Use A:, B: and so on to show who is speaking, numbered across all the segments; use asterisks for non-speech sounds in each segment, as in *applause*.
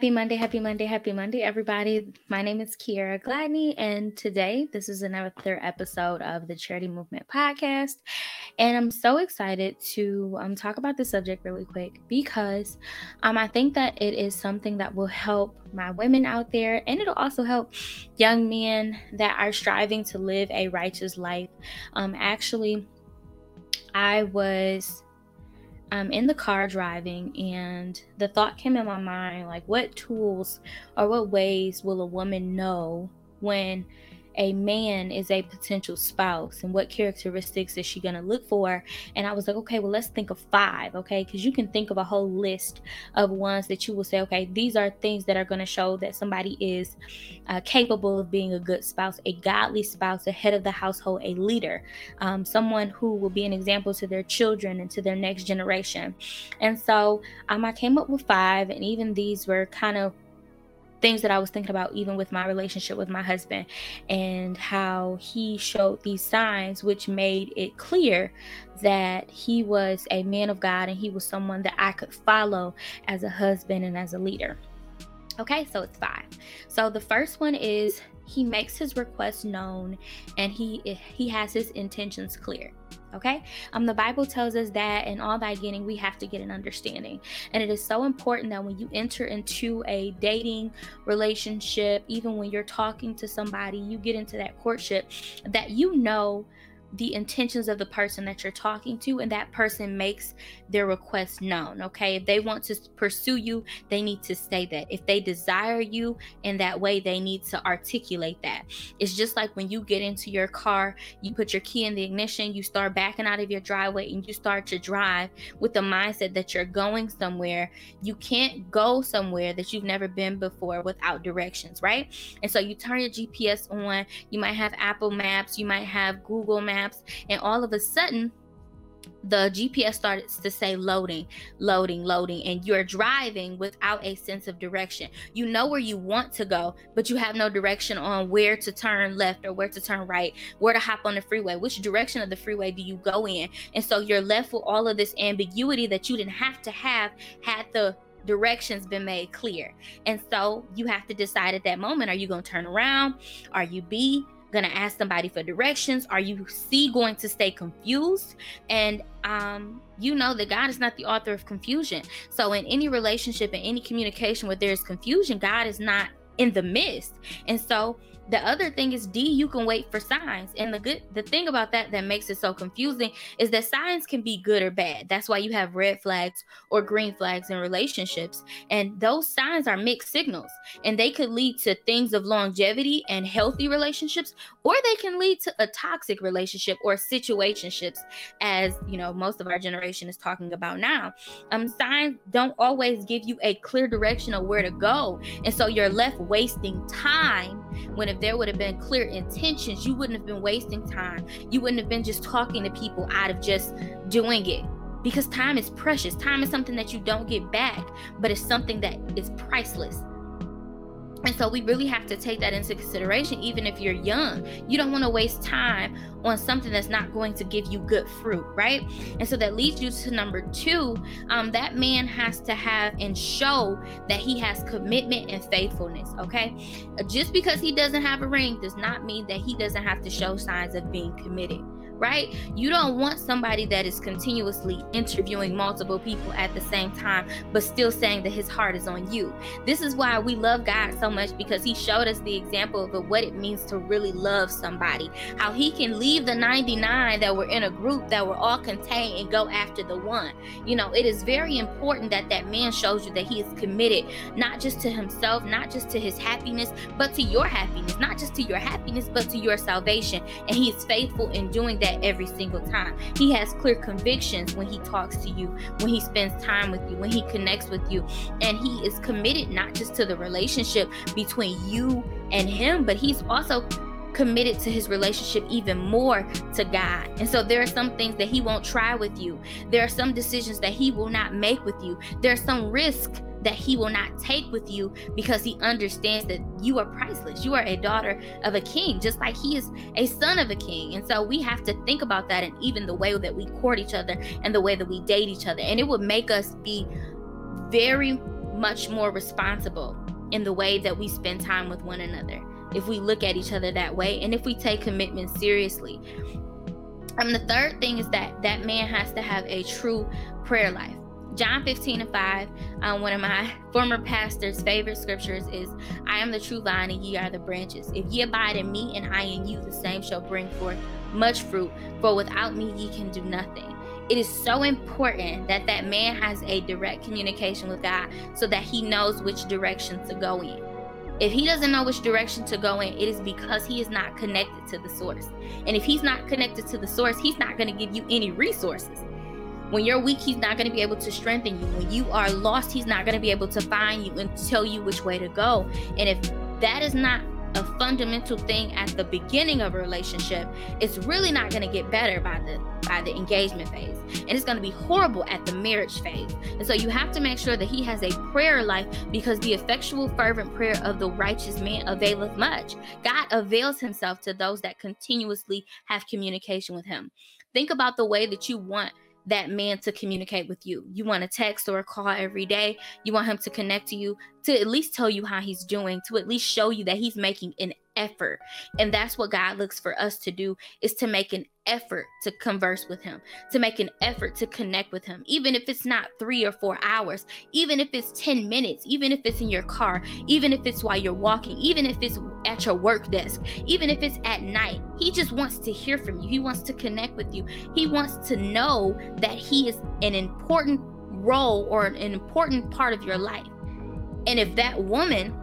A: Happy Monday, happy Monday, happy Monday, everybody. My name is Kiera Gladney, and today this is another episode of the Charity Movement Podcast. And I'm so excited to um, talk about this subject really quick because um, I think that it is something that will help my women out there, and it'll also help young men that are striving to live a righteous life. Um, actually, I was I'm in the car driving, and the thought came in my mind like, what tools or what ways will a woman know when a man is a potential spouse and what characteristics is she going to look for? And i was like okay well let's think of five okay? Because you can think of a whole list of ones that you will say okay these are things that are going to show that somebody is uh, capable of being a good spouse a godly spouse a head of the household a leader um, someone who will be an example to their children and to their next generation. And so um, i came up with five and even these were kind of things that I was thinking about, even with my relationship with my husband, and how he showed these signs, which made it clear that he was a man of God and he was someone that I could follow as a husband and as a leader. Okay, so it's five. So the first one is he makes his request known and he he has his intentions clear okay? Um the bible tells us that in all thy getting we have to get an understanding. And it is so important that when you enter into a dating relationship even when you're talking to somebody you get into that courtship that you know the intentions of the person that you're talking to and that person makes their request known okay? If they want to pursue you they need to say that. If they desire you in that way they need to articulate that. It's just like when you get into your car you put your key in the ignition you start backing out of your driveway and you start to drive with the mindset that you're going somewhere. You can't go somewhere that you've never been before without directions right? And so you turn your gps on. You might have apple maps you might have google maps maps, and all of a sudden, the GPS starts to say loading, loading, loading, and you're driving without a sense of direction. You know where you want to go, but you have no direction on where to turn left or where to turn right, where to hop on the freeway, which direction of the freeway do you go in. And so you're left with all of this ambiguity that you didn't have to have had the directions been made clear. And so you have to decide at that moment are you going to turn around? Are you B? Going to ask somebody for directions? Are you C going to stay confused? And um, you know that God is not the author of confusion. So in any relationship, in any communication where there's confusion, God is not in the midst. And so the other thing is D, you can wait for signs. And the good the thing about that that makes it so confusing is that signs can be good or bad. That's why you have red flags or green flags in relationships. And those signs are mixed signals. And they could lead to things of longevity and healthy relationships, or they can lead to a toxic relationship or situationships, as you know, most of our generation is talking about now. Um, signs don't always give you a clear direction of where to go. And so you're left wasting time when if there would have been clear intentions, you wouldn't have been wasting time. You wouldn't have been just talking to people out of just doing it. Because time is precious. Time is something that you don't get back, but it's something that is priceless. And so we really have to take that into consideration, even if you're young. You don't want to waste time on something that's not going to give you good fruit, right? And so that leads you to number two. Um, that man has to have and show that he has commitment and faithfulness, okay? Just because he doesn't have a ring does not mean that he doesn't have to show signs of being committed right? You don't want somebody that is continuously interviewing multiple people at the same time, but still saying that his heart is on you. This is why we love God so much because he showed us the example of what it means to really love somebody, how he can leave the 99 that were in a group that were all contained and go after the one. You know, it is very important that that man shows you that he is committed, not just to himself, not just to his happiness, but to your happiness, not just to your happiness, but to your salvation. And he is faithful in doing that that every single time. He has clear convictions when he talks to you, when he spends time with you, when he connects with you. And he is committed not just to the relationship between you and him, but he's also committed to his relationship even more to God. And so there are some things that he won't try with you. There are some decisions that he will not make with you. There's some risk that he will not take with you because he understands that you are priceless. You are a daughter of a king, just like he is a son of a king. And so we have to think about that and even the way that we court each other and the way that we date each other. And it would make us be very much more responsible in the way that we spend time with one another. If we look at each other that way and if we take commitment seriously. And the third thing is that that man has to have a true prayer life. John 15 and 5, um, one of my *laughs* former pastor's favorite scriptures is, I am the true vine and ye are the branches. If ye abide in me and I in you, the same shall bring forth much fruit, for without me ye can do nothing. It is so important that that man has a direct communication with God so that he knows which direction to go in. If he doesn't know which direction to go in, it is because he is not connected to the source. And if he's not connected to the source, he's not going to give you any resources. When you're weak, he's not going to be able to strengthen you. When you are lost, he's not going to be able to find you and tell you which way to go. And if that is not a fundamental thing at the beginning of a relationship, it's really not going to get better by the by the engagement phase. And it's going to be horrible at the marriage phase. And so you have to make sure that he has a prayer life because the effectual fervent prayer of the righteous man availeth much. God avails himself to those that continuously have communication with him. Think about the way that you want that man to communicate with you. You want a text or a call every day. You want him to connect to you, to at least tell you how he's doing, to at least show you that he's making an effort. And that's what God looks for us to do is to make an effort to converse with him, to make an effort to connect with him, even if it's not 3 or 4 hours, even if it's 10 minutes, even if it's in your car, even if it's while you're walking, even if it's at your work desk, even if it's at night. He just wants to hear from you. He wants to connect with you. He wants to know that he is an important role or an important part of your life. And if that woman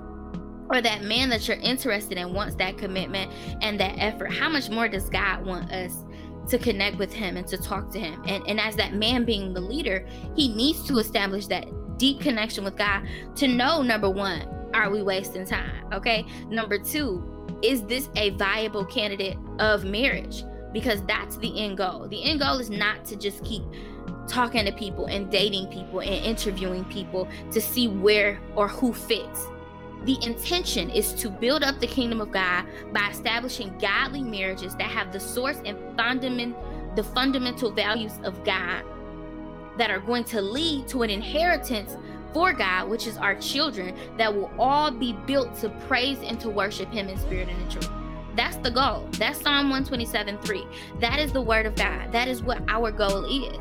A: or that man that you're interested in wants that commitment and that effort, how much more does God want us to connect with him and to talk to him? And, and as that man being the leader, he needs to establish that deep connection with God to know number one, are we wasting time? Okay. Number two, is this a viable candidate of marriage? Because that's the end goal. The end goal is not to just keep talking to people and dating people and interviewing people to see where or who fits the intention is to build up the kingdom of God by establishing godly marriages that have the source and fundament the fundamental values of God that are going to lead to an inheritance for God, which is our children, that will all be built to praise and to worship Him in spirit and in truth. That's the goal. That's Psalm 127 3. That is the word of God. That is what our goal is.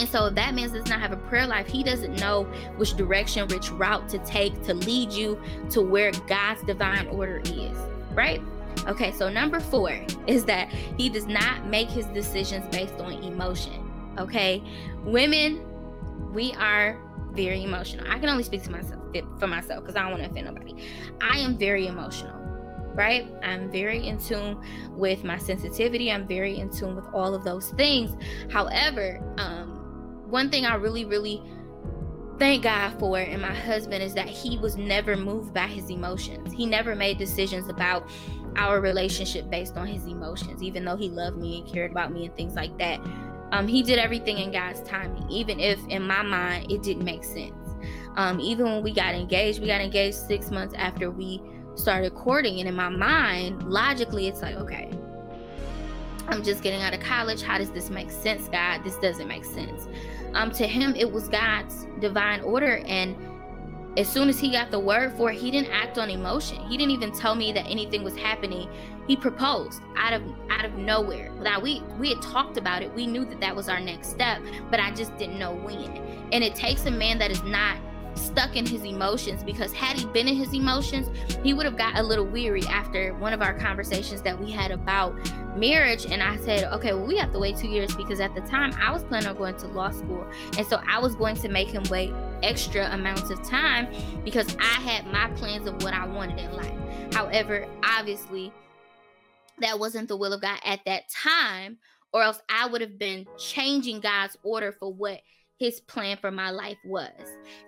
A: And so if that man does not have a prayer life, he doesn't know which direction, which route to take to lead you to where God's divine order is, right? Okay, so number four is that he does not make his decisions based on emotion. Okay, women, we are very emotional. I can only speak to myself for myself because I don't want to offend nobody. I am very emotional right? I'm very in tune with my sensitivity. I'm very in tune with all of those things. However, um, one thing I really, really thank God for and my husband is that he was never moved by his emotions. He never made decisions about our relationship based on his emotions, even though he loved me and cared about me and things like that. Um, he did everything in God's timing, even if in my mind it didn't make sense. Um, even when we got engaged, we got engaged six months after we started courting, and in my mind, logically, it's like, okay, I'm just getting out of college. How does this make sense, God? This doesn't make sense um, to him it was God's divine order. And as soon as he got the word for it, he didn't act on emotion. He didn't even tell me that anything was happening. He proposed out of out of nowhere. Now we we had talked about it. We knew that that was our next step, but I just didn't know when. And it takes a man that is not stuck in his emotions because had he been in his emotions, he would have got a little weary after one of our conversations that we had about marriage. And I said, okay, well, we have to wait two years because at the time I was planning on going to law school. And so I was going to make him wait extra amounts of time because I had my plans of what I wanted in life. However, obviously, that wasn't the will of God at that time, or else I would have been changing God's order for what his plan for my life was.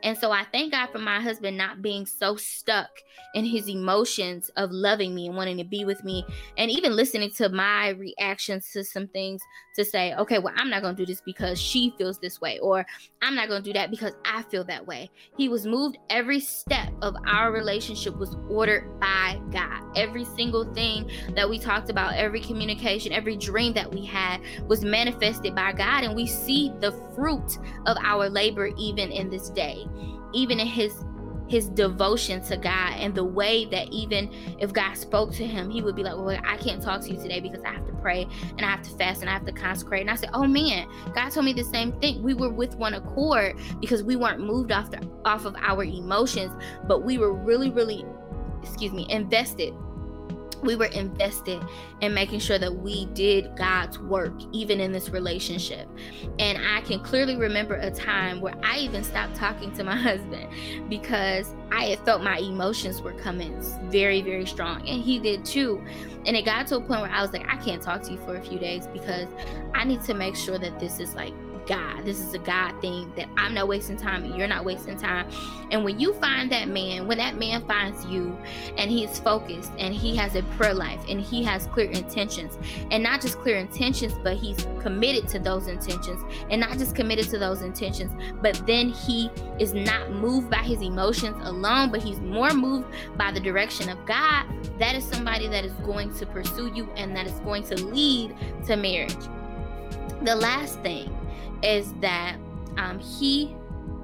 A: And so I thank God for my husband not being so stuck in his emotions of loving me and wanting to be with me and even listening to my reactions to some things to say, okay, well, I'm not going to do this because she feels this way, or I'm not going to do that because I feel that way. He was moved every step of our relationship was ordered by God. Every single thing that we talked about, every communication, every dream that we had was manifested by God. And we see the fruit of our labor even in this day even in his his devotion to God and the way that even if God spoke to him, he would be like, Well, I can't talk to you today because I have to pray and I have to fast and I have to consecrate. And I said, Oh man, God told me the same thing. We were with one accord because we weren't moved off the off of our emotions, but we were really, really, excuse me, invested we were invested in making sure that we did God's work, even in this relationship. And I can clearly remember a time where I even stopped talking to my *laughs* husband because I had felt my emotions were coming very, very strong. And he did too. And it got to a point where I was like, I can't talk to you for a few days because I need to make sure that this is like God. This is a God thing that I'm not wasting time you're not wasting time. And when you find that man, when that man finds you and he's focused and he has a prayer life and he has clear intentions, and not just clear intentions, but he's committed to those intentions, and not just committed to those intentions, but then he is not moved by his emotions alone, but he's more moved by the direction of God. That is somebody that is going to pursue you and that is going to lead to marriage. The last thing is that um, he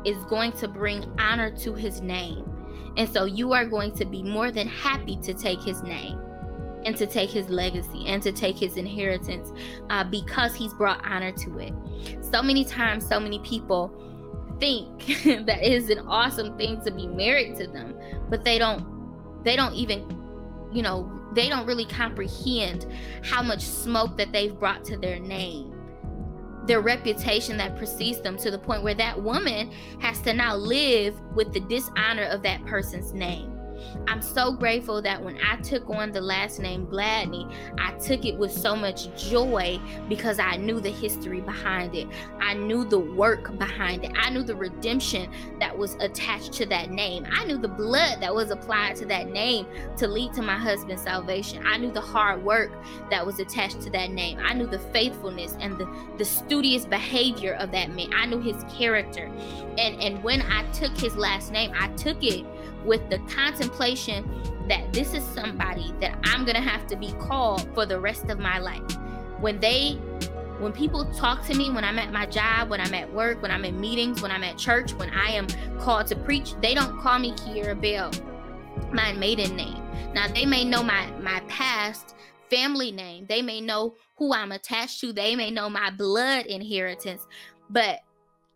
A: is going to bring honor to his name. And so you are going to be more than happy to take his name and to take his legacy and to take his inheritance uh, because he's brought honor to it. So many times, so many people think *laughs* that it is an awesome thing to be married to them, but they don't, they don't even, you know, they don't really comprehend how much smoke that they've brought to their name their reputation that precedes them to the point where that woman has to now live with the dishonor of that person's name. I'm so grateful that when I took on the last name Gladney, I took it with so much joy because I knew the history behind it. I knew the work behind it. I knew the redemption that was attached to that name. I knew the blood that was applied to that name to lead to my husband's salvation. I knew the hard work that was attached to that name. I knew the faithfulness and the, the studious behavior of that man. I knew his character. And and when I took his last name, I took it with the contemplation that this is somebody that I'm going to have to be called for the rest of my life. When they when people talk to me when I'm at my job, when I'm at work, when I'm in meetings, when I'm at church, when I am called to preach, they don't call me Kiera Bell, my maiden name. Now they may know my my past family name. They may know who I'm attached to. They may know my blood inheritance, but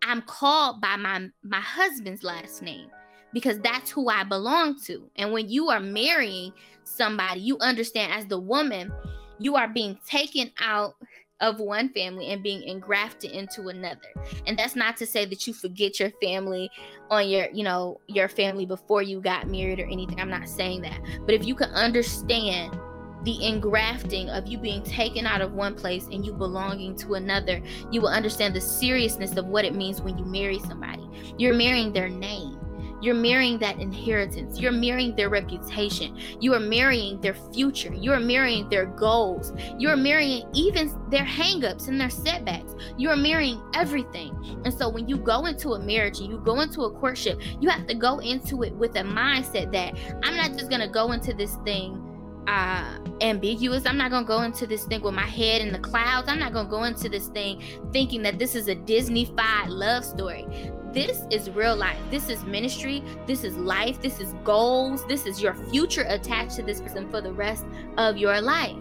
A: I'm called by my my husband's last name because that's who I belong to. And when you are marrying somebody, you understand as the woman, you are being taken out of one family and being engrafted into another. And that's not to say that you forget your family on your, you know, your family before you got married or anything. I'm not saying that. But if you can understand the engrafting of you being taken out of one place and you belonging to another, you will understand the seriousness of what it means when you marry somebody. You're marrying their name. You're marrying that inheritance. You're marrying their reputation. You are marrying their future. You are marrying their goals. You are marrying even their hangups and their setbacks. You are marrying everything. And so when you go into a marriage and you go into a courtship, you have to go into it with a mindset that I'm not just going to go into this thing uh ambiguous. I'm not to go into this thing with my head in the clouds. I'm not to go into this thing thinking that this is a Disney-fied love story. This is real life. This is ministry. This is life. This is goals. This is your future attached to this person for the rest of your life.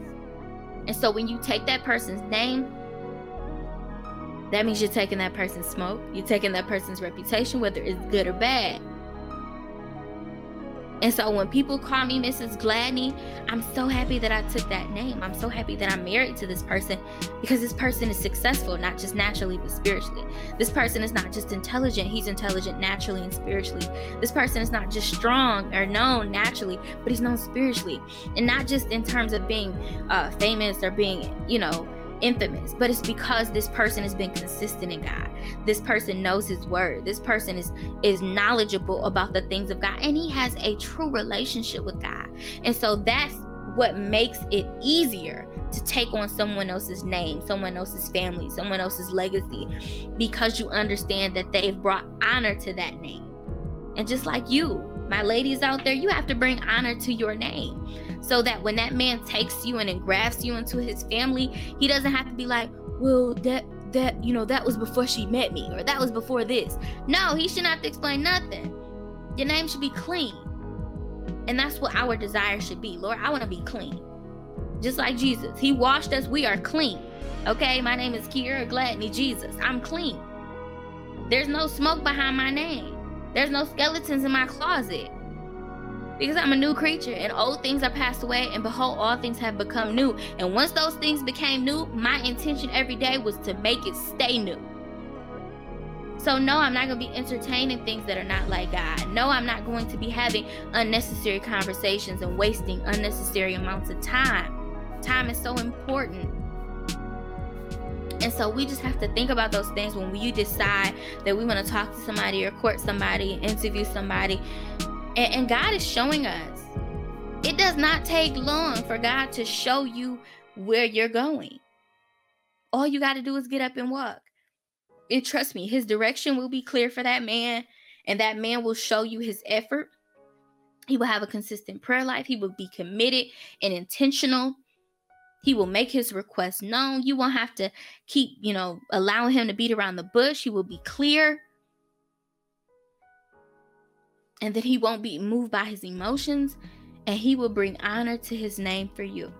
A: And so when you take that person's name, that means you're taking that person's smoke. You're taking that person's reputation, whether it's good or bad. And so when people call me Mrs. Gladney, I'm so happy that I took that name. I'm so happy that I'm married to this person because this person is successful, not just naturally, but spiritually. This person is not just intelligent, he's intelligent naturally and spiritually. This person is not just strong or known naturally, but he's known spiritually. And not just in terms of being uh, famous or being, you know, infamous, but it's because this person has been consistent in God. This person knows his word. This person is is knowledgeable about the things of God and he has a true relationship with God. And so that's what makes it easier to take on someone else's name, someone else's family, someone else's legacy because you understand that they've brought honor to that name. And just like you, my ladies out there, you have to bring honor to your name so that when that man takes you and engrafts you into his family, he doesn't have to be like, well, that that, you know, that was before she met me or that was before this. No, he shouldn't have to explain nothing. Your name should be clean. And that's what our desire should be. Lord, I want to be clean. Just like Jesus. He washed us. We are clean. Okay, my name is Kiera Gladney Jesus. I'm clean. There's no smoke behind my name. There's no skeletons in my closet. Because I'm a new creature and old things are passed away, and behold, all things have become new. And once those things became new, my intention every day was to make it stay new. So, no, I'm not going to be entertaining things that are not like God. No, I'm not going to be having unnecessary conversations and wasting unnecessary amounts of time. Time is so important. And so we just have to think about those things when you decide that we want to talk to somebody or court somebody, interview somebody. And, and God is showing us. It does not take long for God to show you where you're going. All you got to do is get up and walk. And trust me, his direction will be clear for that man, and that man will show you his effort. He will have a consistent prayer life. He will be committed and intentional. He will make his request known. You won't have to keep, you know, allowing him to beat around the bush. He will be clear. And that he won't be moved by his emotions. And he will bring honor to his name for you.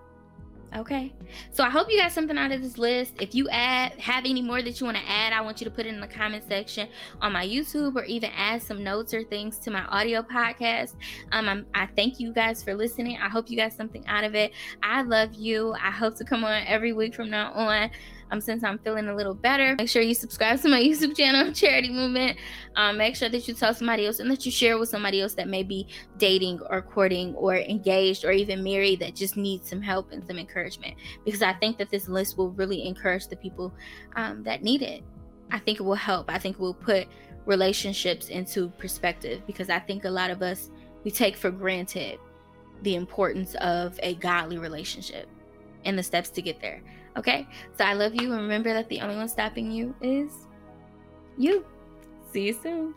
A: Okay. So I hope you got something out of this list. If you add have any more that you want to add, I want you to put it in the comment section on my YouTube or even add some notes or things to my audio podcast. Um, I'm, I thank you guys for listening. I hope you got something out of it. I love you. I hope to come on every week from now on um, since I'm feeling a little better. Make sure you subscribe to my *laughs* YouTube channel, Charity Movement. Um, make sure that you tell somebody else and that you share with somebody else that may be dating or courting or engaged or even married that just needs some help and some encouragement. Because I think that this list will really encourage the people um, that need it. I think it will help. I think it will put relationships into perspective because I think a lot of us we take for granted the importance of a godly relationship and the steps to get there. Okay? So I love you and remember that the only one stopping you is you. See you soon.